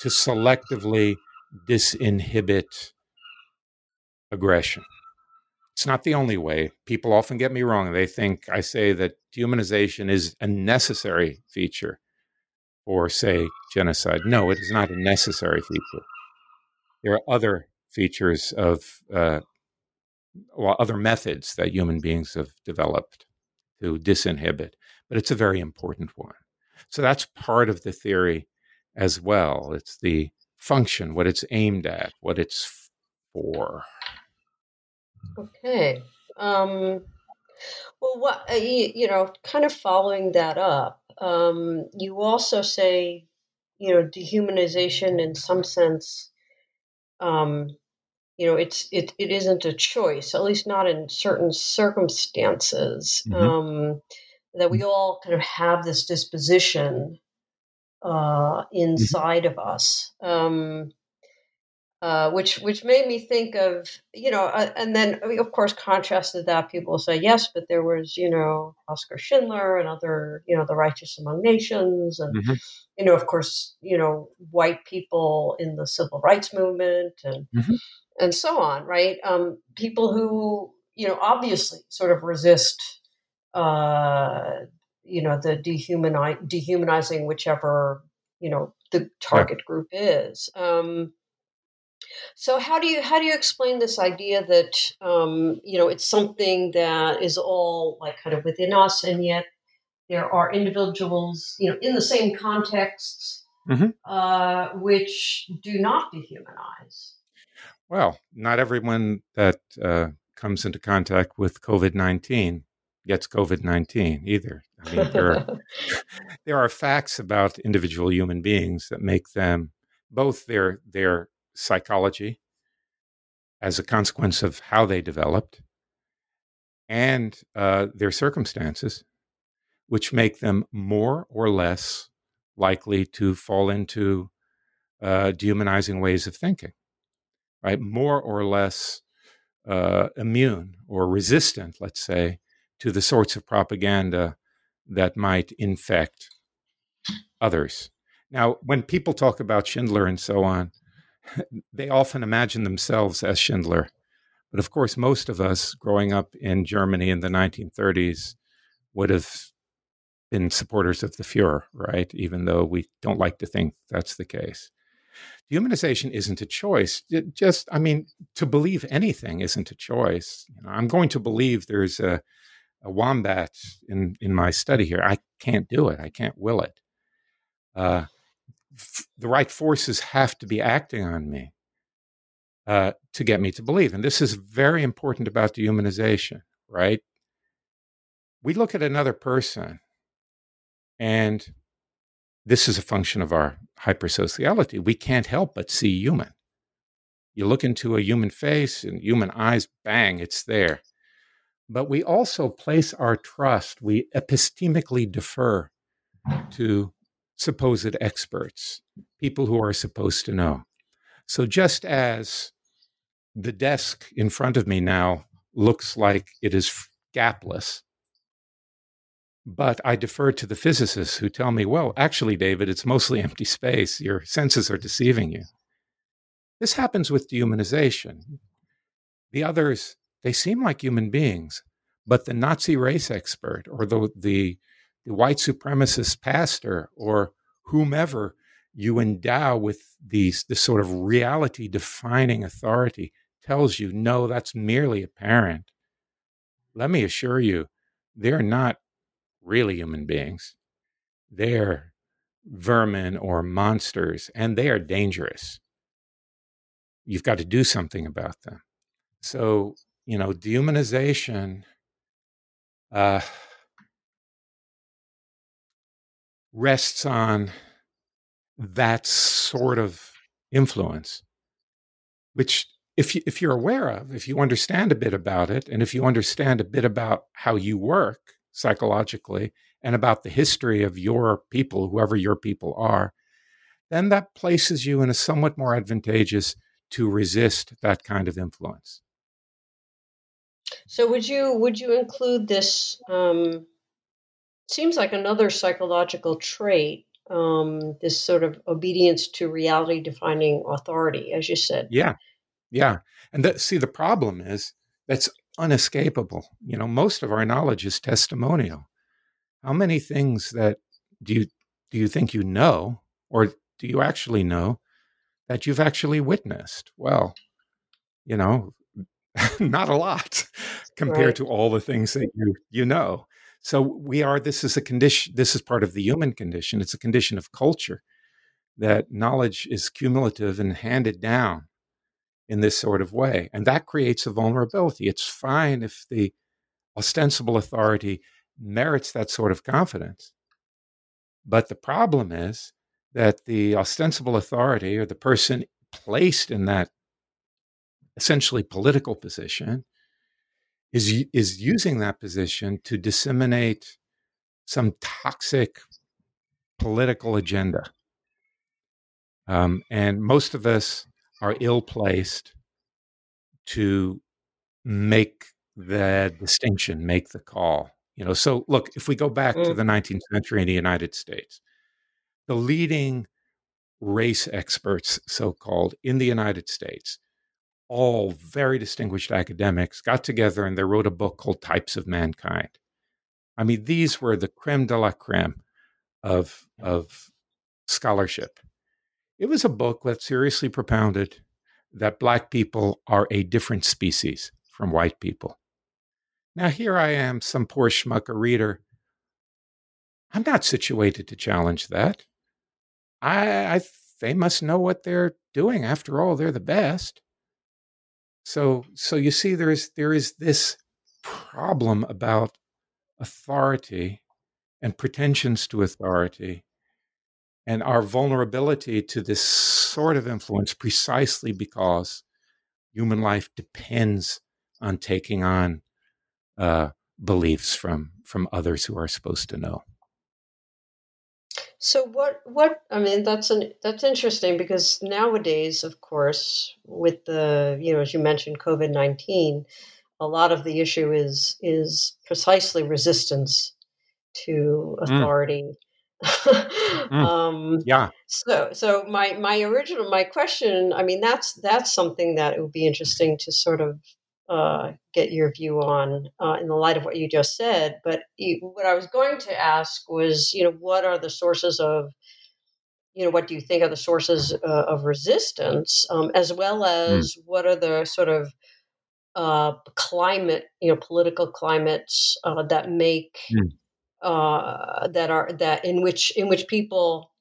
Speaker 2: to selectively disinhibit aggression. It's not the only way. People often get me wrong. They think I say that dehumanization is a necessary feature for, say, genocide. No, it is not a necessary feature. There are other features of, uh, well, other methods that human beings have developed to disinhibit, but it's a very important one. So that's part of the theory as well. It's the function, what it's aimed at, what it's for.
Speaker 1: Okay. Um, well, what uh, you know, kind of following that up, um, you also say, you know, dehumanization in some sense, um, you know, it's it it isn't a choice, at least not in certain circumstances. Mm-hmm. Um, that we mm. all kind of have this disposition uh, mm-hmm. inside mm-hmm. of us. Um, uh, which which made me think of you know, uh, and then I mean, of course contrasted that people say yes, but there was you know Oskar Schindler and other you know the Righteous Among Nations and mm-hmm. you know of course you know white people in the civil rights movement and mm-hmm. and so on, right? Um, people who you know obviously sort of resist. Uh, you know the dehumanize, dehumanizing whichever you know the target group is um, so how do you how do you explain this idea that um, you know it's something that is all like kind of within us, and yet there are individuals you know in the same contexts mm-hmm. uh, which do not dehumanize.
Speaker 2: Well, not everyone that uh, comes into contact with COVID nineteen gets COVID nineteen either. I mean, there are, there are facts about individual human beings that make them both their their psychology as a consequence of how they developed and uh, their circumstances, which make them more or less likely to fall into uh, dehumanizing ways of thinking, right? More or less uh, immune or resistant, let's say, to the sorts of propaganda that might infect others. Now, when people talk about Schindler and so on, they often imagine themselves as Schindler. But of course, most of us growing up in Germany in the 1930s would have been supporters of the Fuhrer, right? Even though we don't like to think that's the case. Dehumanization isn't a choice. It just, I mean, to believe anything isn't a choice. You know, I'm going to believe there's a, a wombat in, in my study here. I can't do it. I can't will it. Uh, the right forces have to be acting on me uh, to get me to believe. And this is very important about dehumanization, right? We look at another person, and this is a function of our hypersociality. We can't help but see human. You look into a human face and human eyes, bang, it's there. But we also place our trust, we epistemically defer to supposed experts, people who are supposed to know. So just as the desk in front of me now looks like it is gapless, but I defer to the physicists who tell me, well, actually, David, it's mostly empty space. Your senses are deceiving you. This happens with dehumanization. The others, they seem like human beings, but the Nazi race expert or the, the the white supremacist pastor or whomever you endow with these this sort of reality defining authority tells you no that's merely apparent. Let me assure you they're not really human beings. They're vermin or monsters and they are dangerous. You've got to do something about them. So you know dehumanization uh, rests on that sort of influence, which if you, if you're aware of, if you understand a bit about it, and if you understand a bit about how you work psychologically and about the history of your people, whoever your people are, then that places you in a somewhat more advantageous to resist that kind of influence.
Speaker 1: So would you would you include this um, seems like another psychological trait um, this sort of obedience to reality defining authority as you said.
Speaker 2: Yeah. Yeah. And that, see the problem is that's unescapable. You know most of our knowledge is testimonial. How many things that do you do you think you know or do you actually know that you've actually witnessed? Well you know not a lot compared right. to all the things that you you know so we are, this is a condition, this is part of the human condition. It's a condition of culture that knowledge is cumulative and handed down in this sort of way. And that creates a vulnerability. It's fine if the ostensible authority merits that sort of confidence. But the problem is that the ostensible authority or the person placed in that essentially political position is is using that position to disseminate some toxic political agenda. Um, and most of us are ill placed to make the distinction, make the call. You know, so look, if we go back mm. to the 19th century in the United States, the leading race experts, so called, in the United States all very distinguished academics got together and they wrote a book called Types of Mankind. I mean, these were the creme de la creme of, of scholarship. It was a book that seriously propounded that Black people are a different species from white people. Now, here I am, some poor schmuck, a reader. I'm not situated to challenge that. I, I they must know what they're doing. After all, they're the best. So so you see there is there is this problem about authority and pretensions to authority and our vulnerability to this sort of influence precisely because human life depends on taking on uh, beliefs from from others who are supposed to know.
Speaker 1: So what what I mean that's an that's interesting because nowadays of course with the you know as you mentioned COVID-19 a lot of the issue is is precisely resistance to mm. authority.
Speaker 2: Mm. mm. um, yeah.
Speaker 1: So so my my original my question I mean that's that's something that it would be interesting to sort of uh, get your view on uh, in the light of what you just said. But you, what I was going to ask was, you know, what are the sources of, you know, what do you think are the sources uh, of resistance, um, as well hmm. as mm. what are the sort of uh, climate, you know, political climates uh, that make mm. that are that in which in which people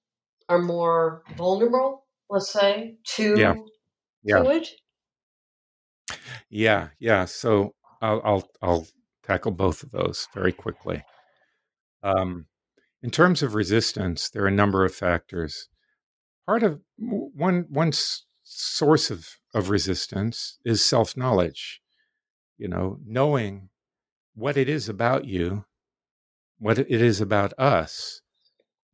Speaker 1: are more vulnerable, let's say, to
Speaker 2: yeah. Yeah.
Speaker 1: to it.
Speaker 2: Yeah, yeah. So I'll I'll, I'll tackle both of those very quickly. Um, in terms of resistance, there are a number of factors. Part of one one source of of resistance is self knowledge. You know, knowing what it is about you, what it is about us,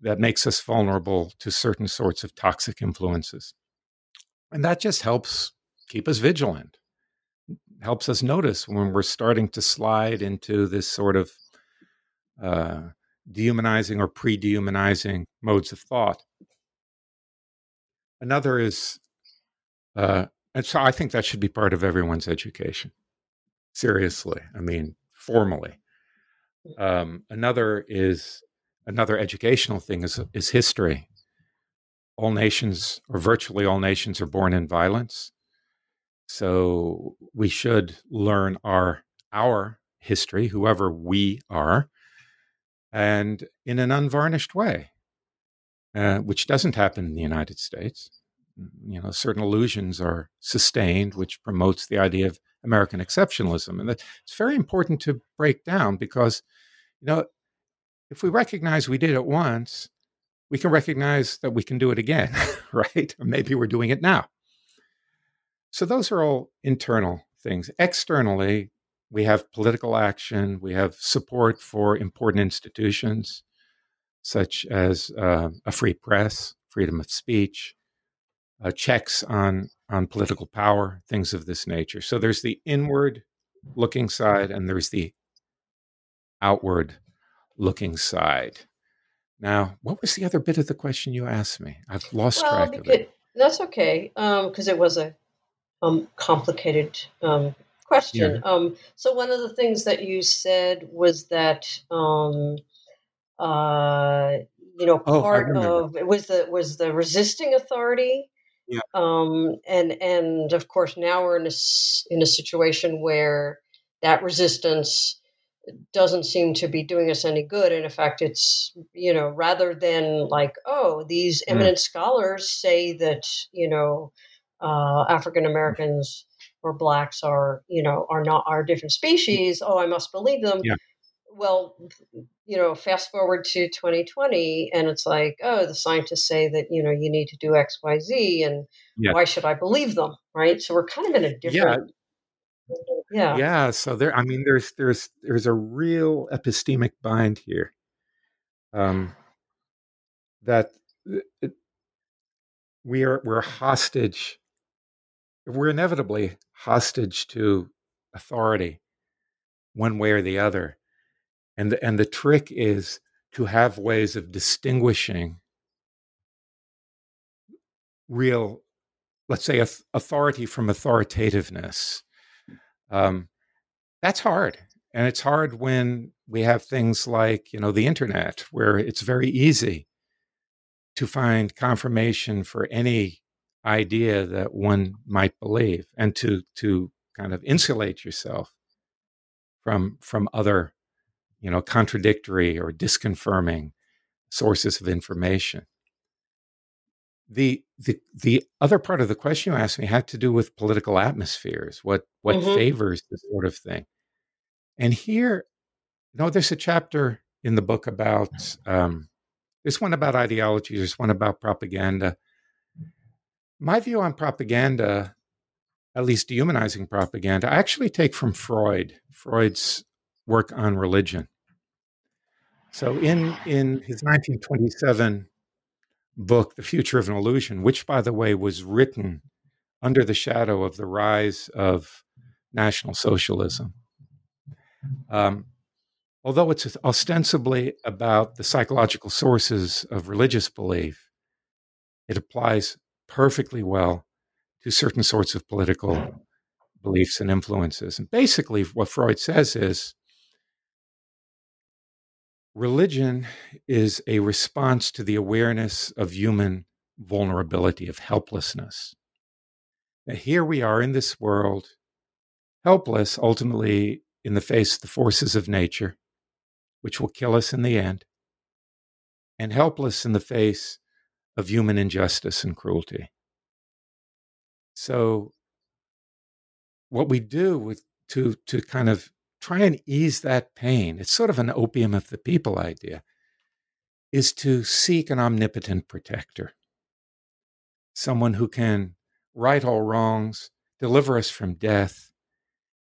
Speaker 2: that makes us vulnerable to certain sorts of toxic influences, and that just helps keep us vigilant helps us notice when we're starting to slide into this sort of uh, dehumanizing or pre dehumanizing modes of thought. Another is, uh, and so I think that should be part of everyone's education. Seriously, I mean, formally. Um, another is another educational thing is is history. All nations, or virtually all nations, are born in violence. So we should learn our our history, whoever we are, and in an unvarnished way, uh, which doesn't happen in the United States. You know, certain illusions are sustained, which promotes the idea of American exceptionalism, and that it's very important to break down because, you know, if we recognize we did it once, we can recognize that we can do it again, right? Maybe we're doing it now. So those are all internal things. Externally, we have political action, we have support for important institutions such as uh, a free press, freedom of speech, uh, checks on on political power, things of this nature. So there's the inward looking side, and there's the outward looking side. Now, what was the other bit of the question you asked me? I've lost well, track of it.
Speaker 1: That's okay, because um, it was a um, complicated um, question. Yeah. Um, so one of the things that you said was that um, uh, you know oh, part of it was the was the resisting authority.
Speaker 2: Yeah.
Speaker 1: Um, and and of course now we're in a in a situation where that resistance doesn't seem to be doing us any good and in fact it's you know rather than like oh these eminent mm. scholars say that you know uh, African Americans or blacks are, you know, are not are different species. Oh, I must believe them.
Speaker 2: Yeah.
Speaker 1: Well, you know, fast forward to 2020, and it's like, oh, the scientists say that you know you need to do X, Y, Z, and yeah. why should I believe them? Right. So we're kind of in a different.
Speaker 2: Yeah. Yeah. Yeah. So there, I mean, there's there's there's a real epistemic bind here. Um, that it, we are we're hostage we're inevitably hostage to authority one way or the other. And the, and the trick is to have ways of distinguishing real, let's say, authority from authoritativeness. Um, that's hard. And it's hard when we have things like, you know, the internet, where it's very easy to find confirmation for any idea that one might believe and to to kind of insulate yourself from from other you know contradictory or disconfirming sources of information. The the the other part of the question you asked me had to do with political atmospheres what what mm-hmm. favors this sort of thing. And here you know there's a chapter in the book about um, there's one about ideology there's one about propaganda my view on propaganda, at least dehumanizing propaganda, I actually take from Freud, Freud's work on religion. So in, in his 1927 book, The Future of an Illusion, which, by the way, was written under the shadow of the rise of National Socialism. Um, although it's ostensibly about the psychological sources of religious belief, it applies perfectly well to certain sorts of political beliefs and influences. And basically, what Freud says is religion is a response to the awareness of human vulnerability, of helplessness. Now, here we are in this world, helpless ultimately in the face of the forces of nature, which will kill us in the end, and helpless in the face of human injustice and cruelty. So, what we do with to to kind of try and ease that pain, it's sort of an opium of the people idea, is to seek an omnipotent protector, someone who can right all wrongs, deliver us from death,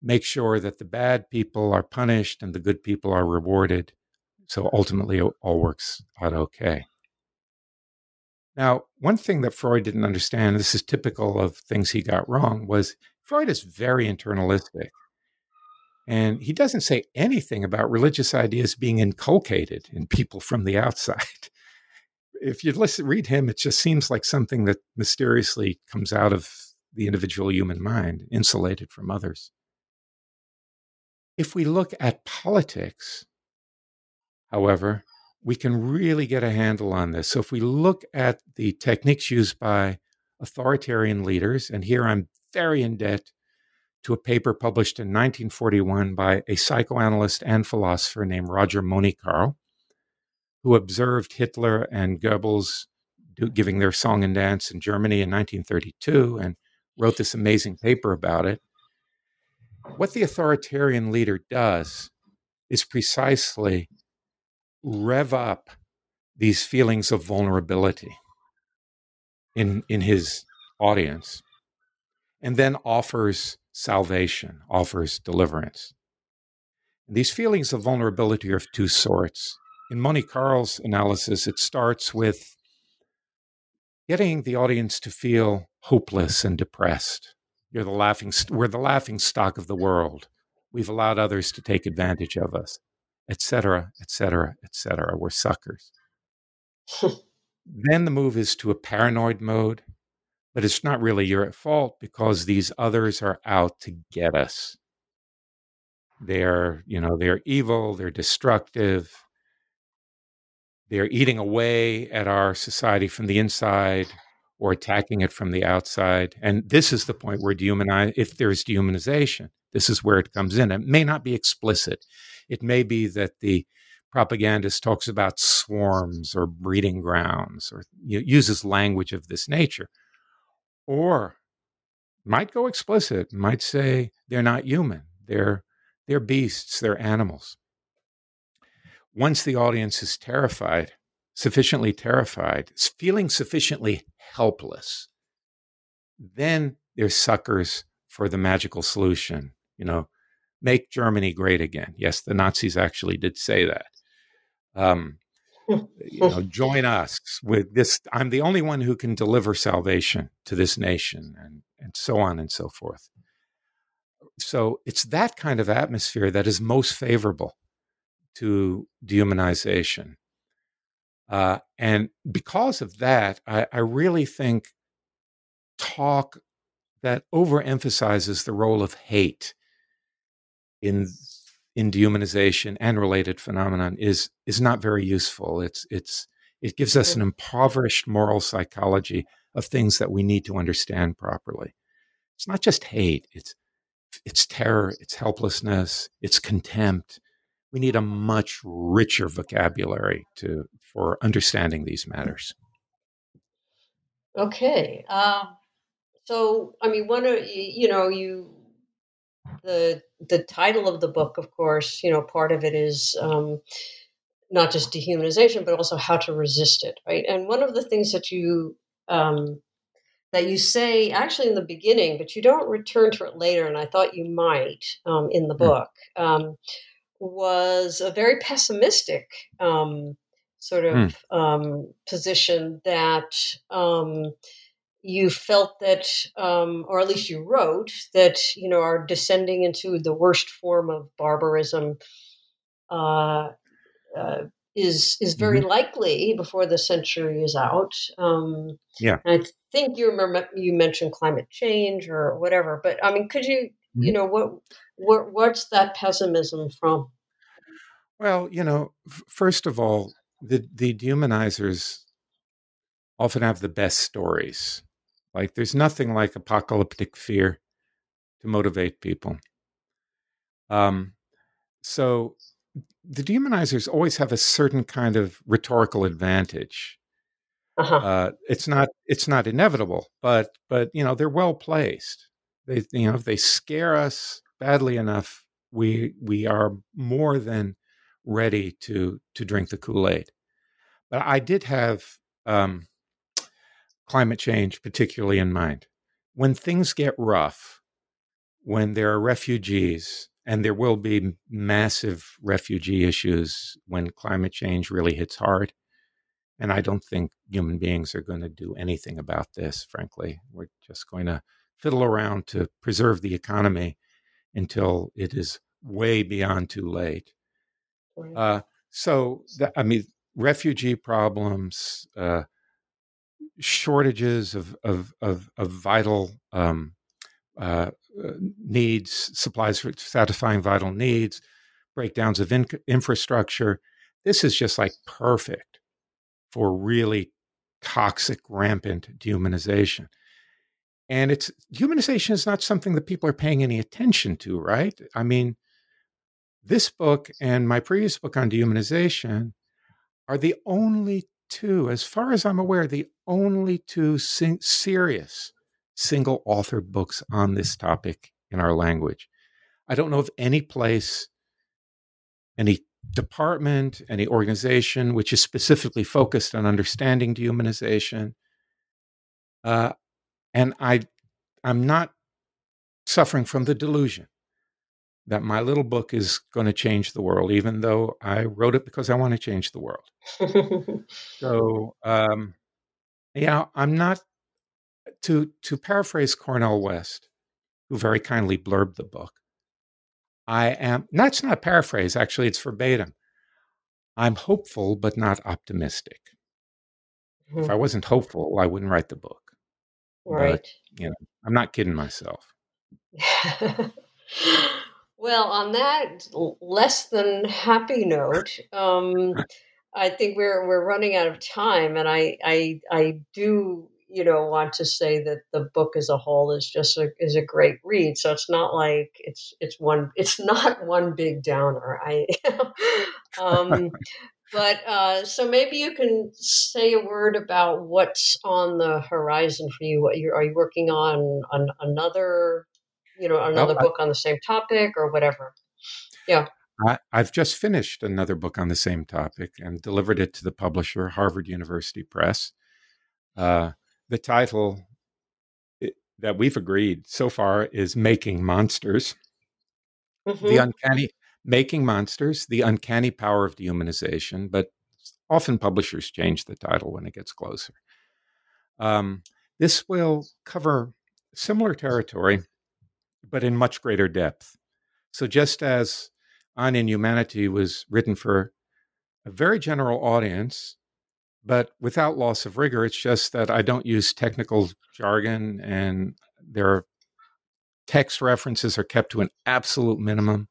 Speaker 2: make sure that the bad people are punished and the good people are rewarded. So ultimately, all works out okay. Now, one thing that Freud didn't understand, this is typical of things he got wrong, was Freud is very internalistic. And he doesn't say anything about religious ideas being inculcated in people from the outside. If you listen, read him, it just seems like something that mysteriously comes out of the individual human mind, insulated from others. If we look at politics, however, we can really get a handle on this. So if we look at the techniques used by authoritarian leaders, and here I'm very in debt to a paper published in 1941 by a psychoanalyst and philosopher named Roger Money-Kyrle, who observed Hitler and Goebbels do, giving their song and dance in Germany in 1932 and wrote this amazing paper about it. What the authoritarian leader does is precisely rev up these feelings of vulnerability in, in his audience and then offers salvation, offers deliverance. And these feelings of vulnerability are of two sorts. In Money-Kyrle's analysis, it starts with getting the audience to feel hopeless and depressed. You're the laughing, we're the laughing stock of the world. We've allowed others to take advantage of us etc., etc., etc. We're suckers. then the move is to a paranoid mode, but it's not really your at fault because these others are out to get us. They're, you know, they're evil, they're destructive, they're eating away at our society from the inside or attacking it from the outside. And this is the point where dehumanize, if there's dehumanization, this is where it comes in. It may not be explicit. It may be that the propagandist talks about swarms or breeding grounds or uses language of this nature. Or might go explicit, might say they're not human, they're, they're beasts, they're animals. Once the audience is terrified, sufficiently terrified, feeling sufficiently helpless, then they're suckers for the magical solution. You know, make Germany great again. Yes, the Nazis actually did say that. Um, you know, join us with this. I'm the only one who can deliver salvation to this nation, and and so on and so forth. So it's that kind of atmosphere that is most favorable to dehumanization. Uh, and because of that, I, I really think talk that overemphasizes the role of hate in in dehumanization and related phenomenon is is not very useful. It's it's it gives us an impoverished moral psychology of things that we need to understand properly. It's not just hate, it's it's terror, it's helplessness, it's contempt. We need a much richer vocabulary to for understanding these matters.
Speaker 1: Okay. Uh, so, I mean, one of you know, you the the title of the book, of course, you know, part of it is um, not just dehumanization, but also how to resist it, right? And one of the things that you um, that you say actually in the beginning, but you don't return to it later, and I thought you might um, in the hmm. book, um, was a very pessimistic um, sort of mm. um, position that um, you felt that, um, or at least you wrote that, you know, are descending into the worst form of barbarism uh, uh, is is very mm-hmm. likely before the century is out. Um,
Speaker 2: yeah,
Speaker 1: I think you remember you mentioned climate change or whatever, but I mean, could you, mm-hmm. you know, what, what what's that pessimism from?
Speaker 2: Well, you know, f- first of all, the the dehumanizers often have the best stories. Like, there's nothing like apocalyptic fear to motivate people. Um, so the demonizers always have a certain kind of rhetorical advantage. Uh-huh. Uh, it's not it's not inevitable, but but you know they're well placed. They you know if they scare us badly enough, we we are more than ready to to drink the Kool Aid. But I did have um, climate change particularly in mind. When things get rough, when there are refugees, and there will be massive refugee issues when climate change really hits hard. And I don't think human beings are going to do anything about this, frankly. We're just going to fiddle around to preserve the economy until it is way beyond too late. Uh, so, the, I mean, refugee problems, uh, shortages of of of, of vital um, uh, uh, needs, supplies for satisfying vital needs, breakdowns of in- infrastructure. This is just like perfect for really toxic, rampant dehumanization. And it's humanization is not something that people are paying any attention to, right? I mean, this book and my previous book on dehumanization are the only two, as far as I'm aware, the only two serious single author books on this topic in our language. I don't know of any place, any department, any organization which is specifically focused on understanding dehumanization. Uh, and I, I'm not suffering from the delusion that my little book is going to change the world, even though I wrote it because I want to change the world. so, um, yeah, I'm not to to paraphrase Cornel West, who very kindly blurbed the book. I am that's not paraphrase, actually, it's verbatim. I'm hopeful but not optimistic. Mm-hmm. If I wasn't hopeful, I wouldn't write the book.
Speaker 1: Right. But,
Speaker 2: you know, I'm not kidding myself.
Speaker 1: well, on that less than happy note, um, I think we're we're running out of time, and I I I do you know want to say that the book as a whole is just a is a great read so it's not like it's it's one it's not one big downer. I um but uh so maybe you can say a word about what's on the horizon for you what you are you working on on another you know another book on the same topic or whatever? Yeah
Speaker 2: I, have just finished another book on the same topic and delivered it to the publisher, Harvard University Press. Uh, the title that we've agreed so far is Making Monsters. Mm-hmm. The uncanny Making Monsters, the uncanny power of dehumanization, but often publishers change the title when it gets closer. Um, this will cover similar territory, but in much greater depth. So, just as On Inhumanity was written for a very general audience, but without loss of rigor. It's just that I don't use technical jargon and their text references are kept to an absolute minimum.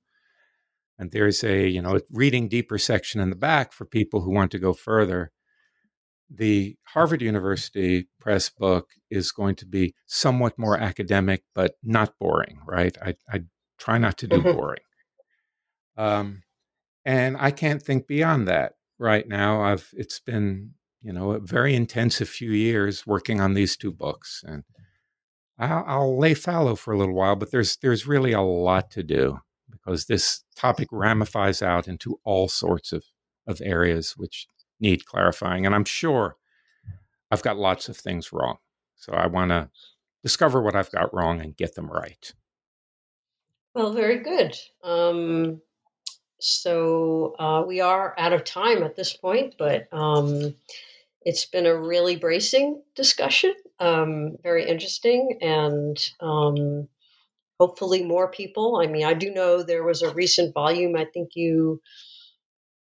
Speaker 2: And there's a, you know, reading deeper section in the back for people who want to go further. The Harvard University Press book is going to be somewhat more academic, but not boring, right? I, I try not to do mm-hmm. boring. Um, and I can't think beyond that right now. I've it's been you know, a very intensive few years working on these two books. And I'll, I'll, lay fallow for a little while, but there's there's really a lot to do because this topic ramifies out into all sorts of, of areas which need clarifying. And I'm sure I've got lots of things wrong. So I want to discover what I've got wrong and get them right.
Speaker 1: Well, very good. Um, so uh, we are out of time at this point, but um, it's been a really bracing discussion, um, very interesting, and um, hopefully more people. I mean, I do know there was a recent volume. I think you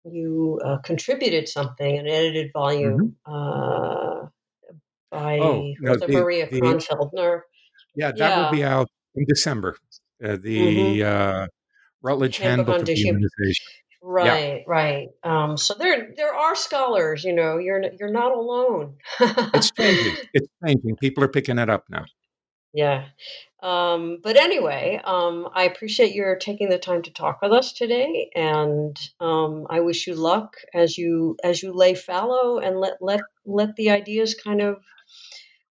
Speaker 1: you uh, contributed something, an edited volume mm-hmm. uh, by oh, no, the, Maria the, Kronfeldner.
Speaker 2: Yeah, that yeah. will be out in December. Uh, the mm-hmm. Routledge Handbook, Handbook of Dehumanization.
Speaker 1: Right, yeah. right. Um, so there, there are scholars. You know, you're you're not alone.
Speaker 2: it's changing. It's changing. People are picking it up now.
Speaker 1: Yeah. Um, but anyway, um, I appreciate your taking the time to talk with us today, and um, I wish you luck as you as you lay fallow and let let let the ideas kind of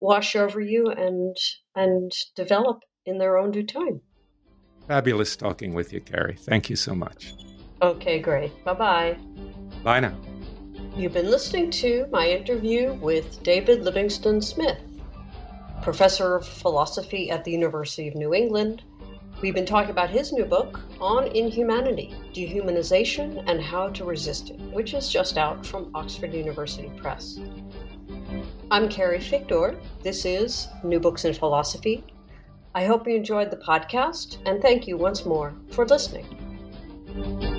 Speaker 1: wash over you and and develop in their own due time.
Speaker 2: Fabulous talking with you, Carrie. Thank you so much.
Speaker 1: Okay, great. Bye bye.
Speaker 2: Bye now.
Speaker 1: You've been listening to my interview with David Livingstone Smith, professor of philosophy at the University of New England. We've been talking about his new book, On Inhumanity Dehumanization and How to Resist It, which is just out from Oxford University Press. I'm Carrie Figdor. This is New Books in Philosophy, I hope you enjoyed the podcast, and thank you once more for listening.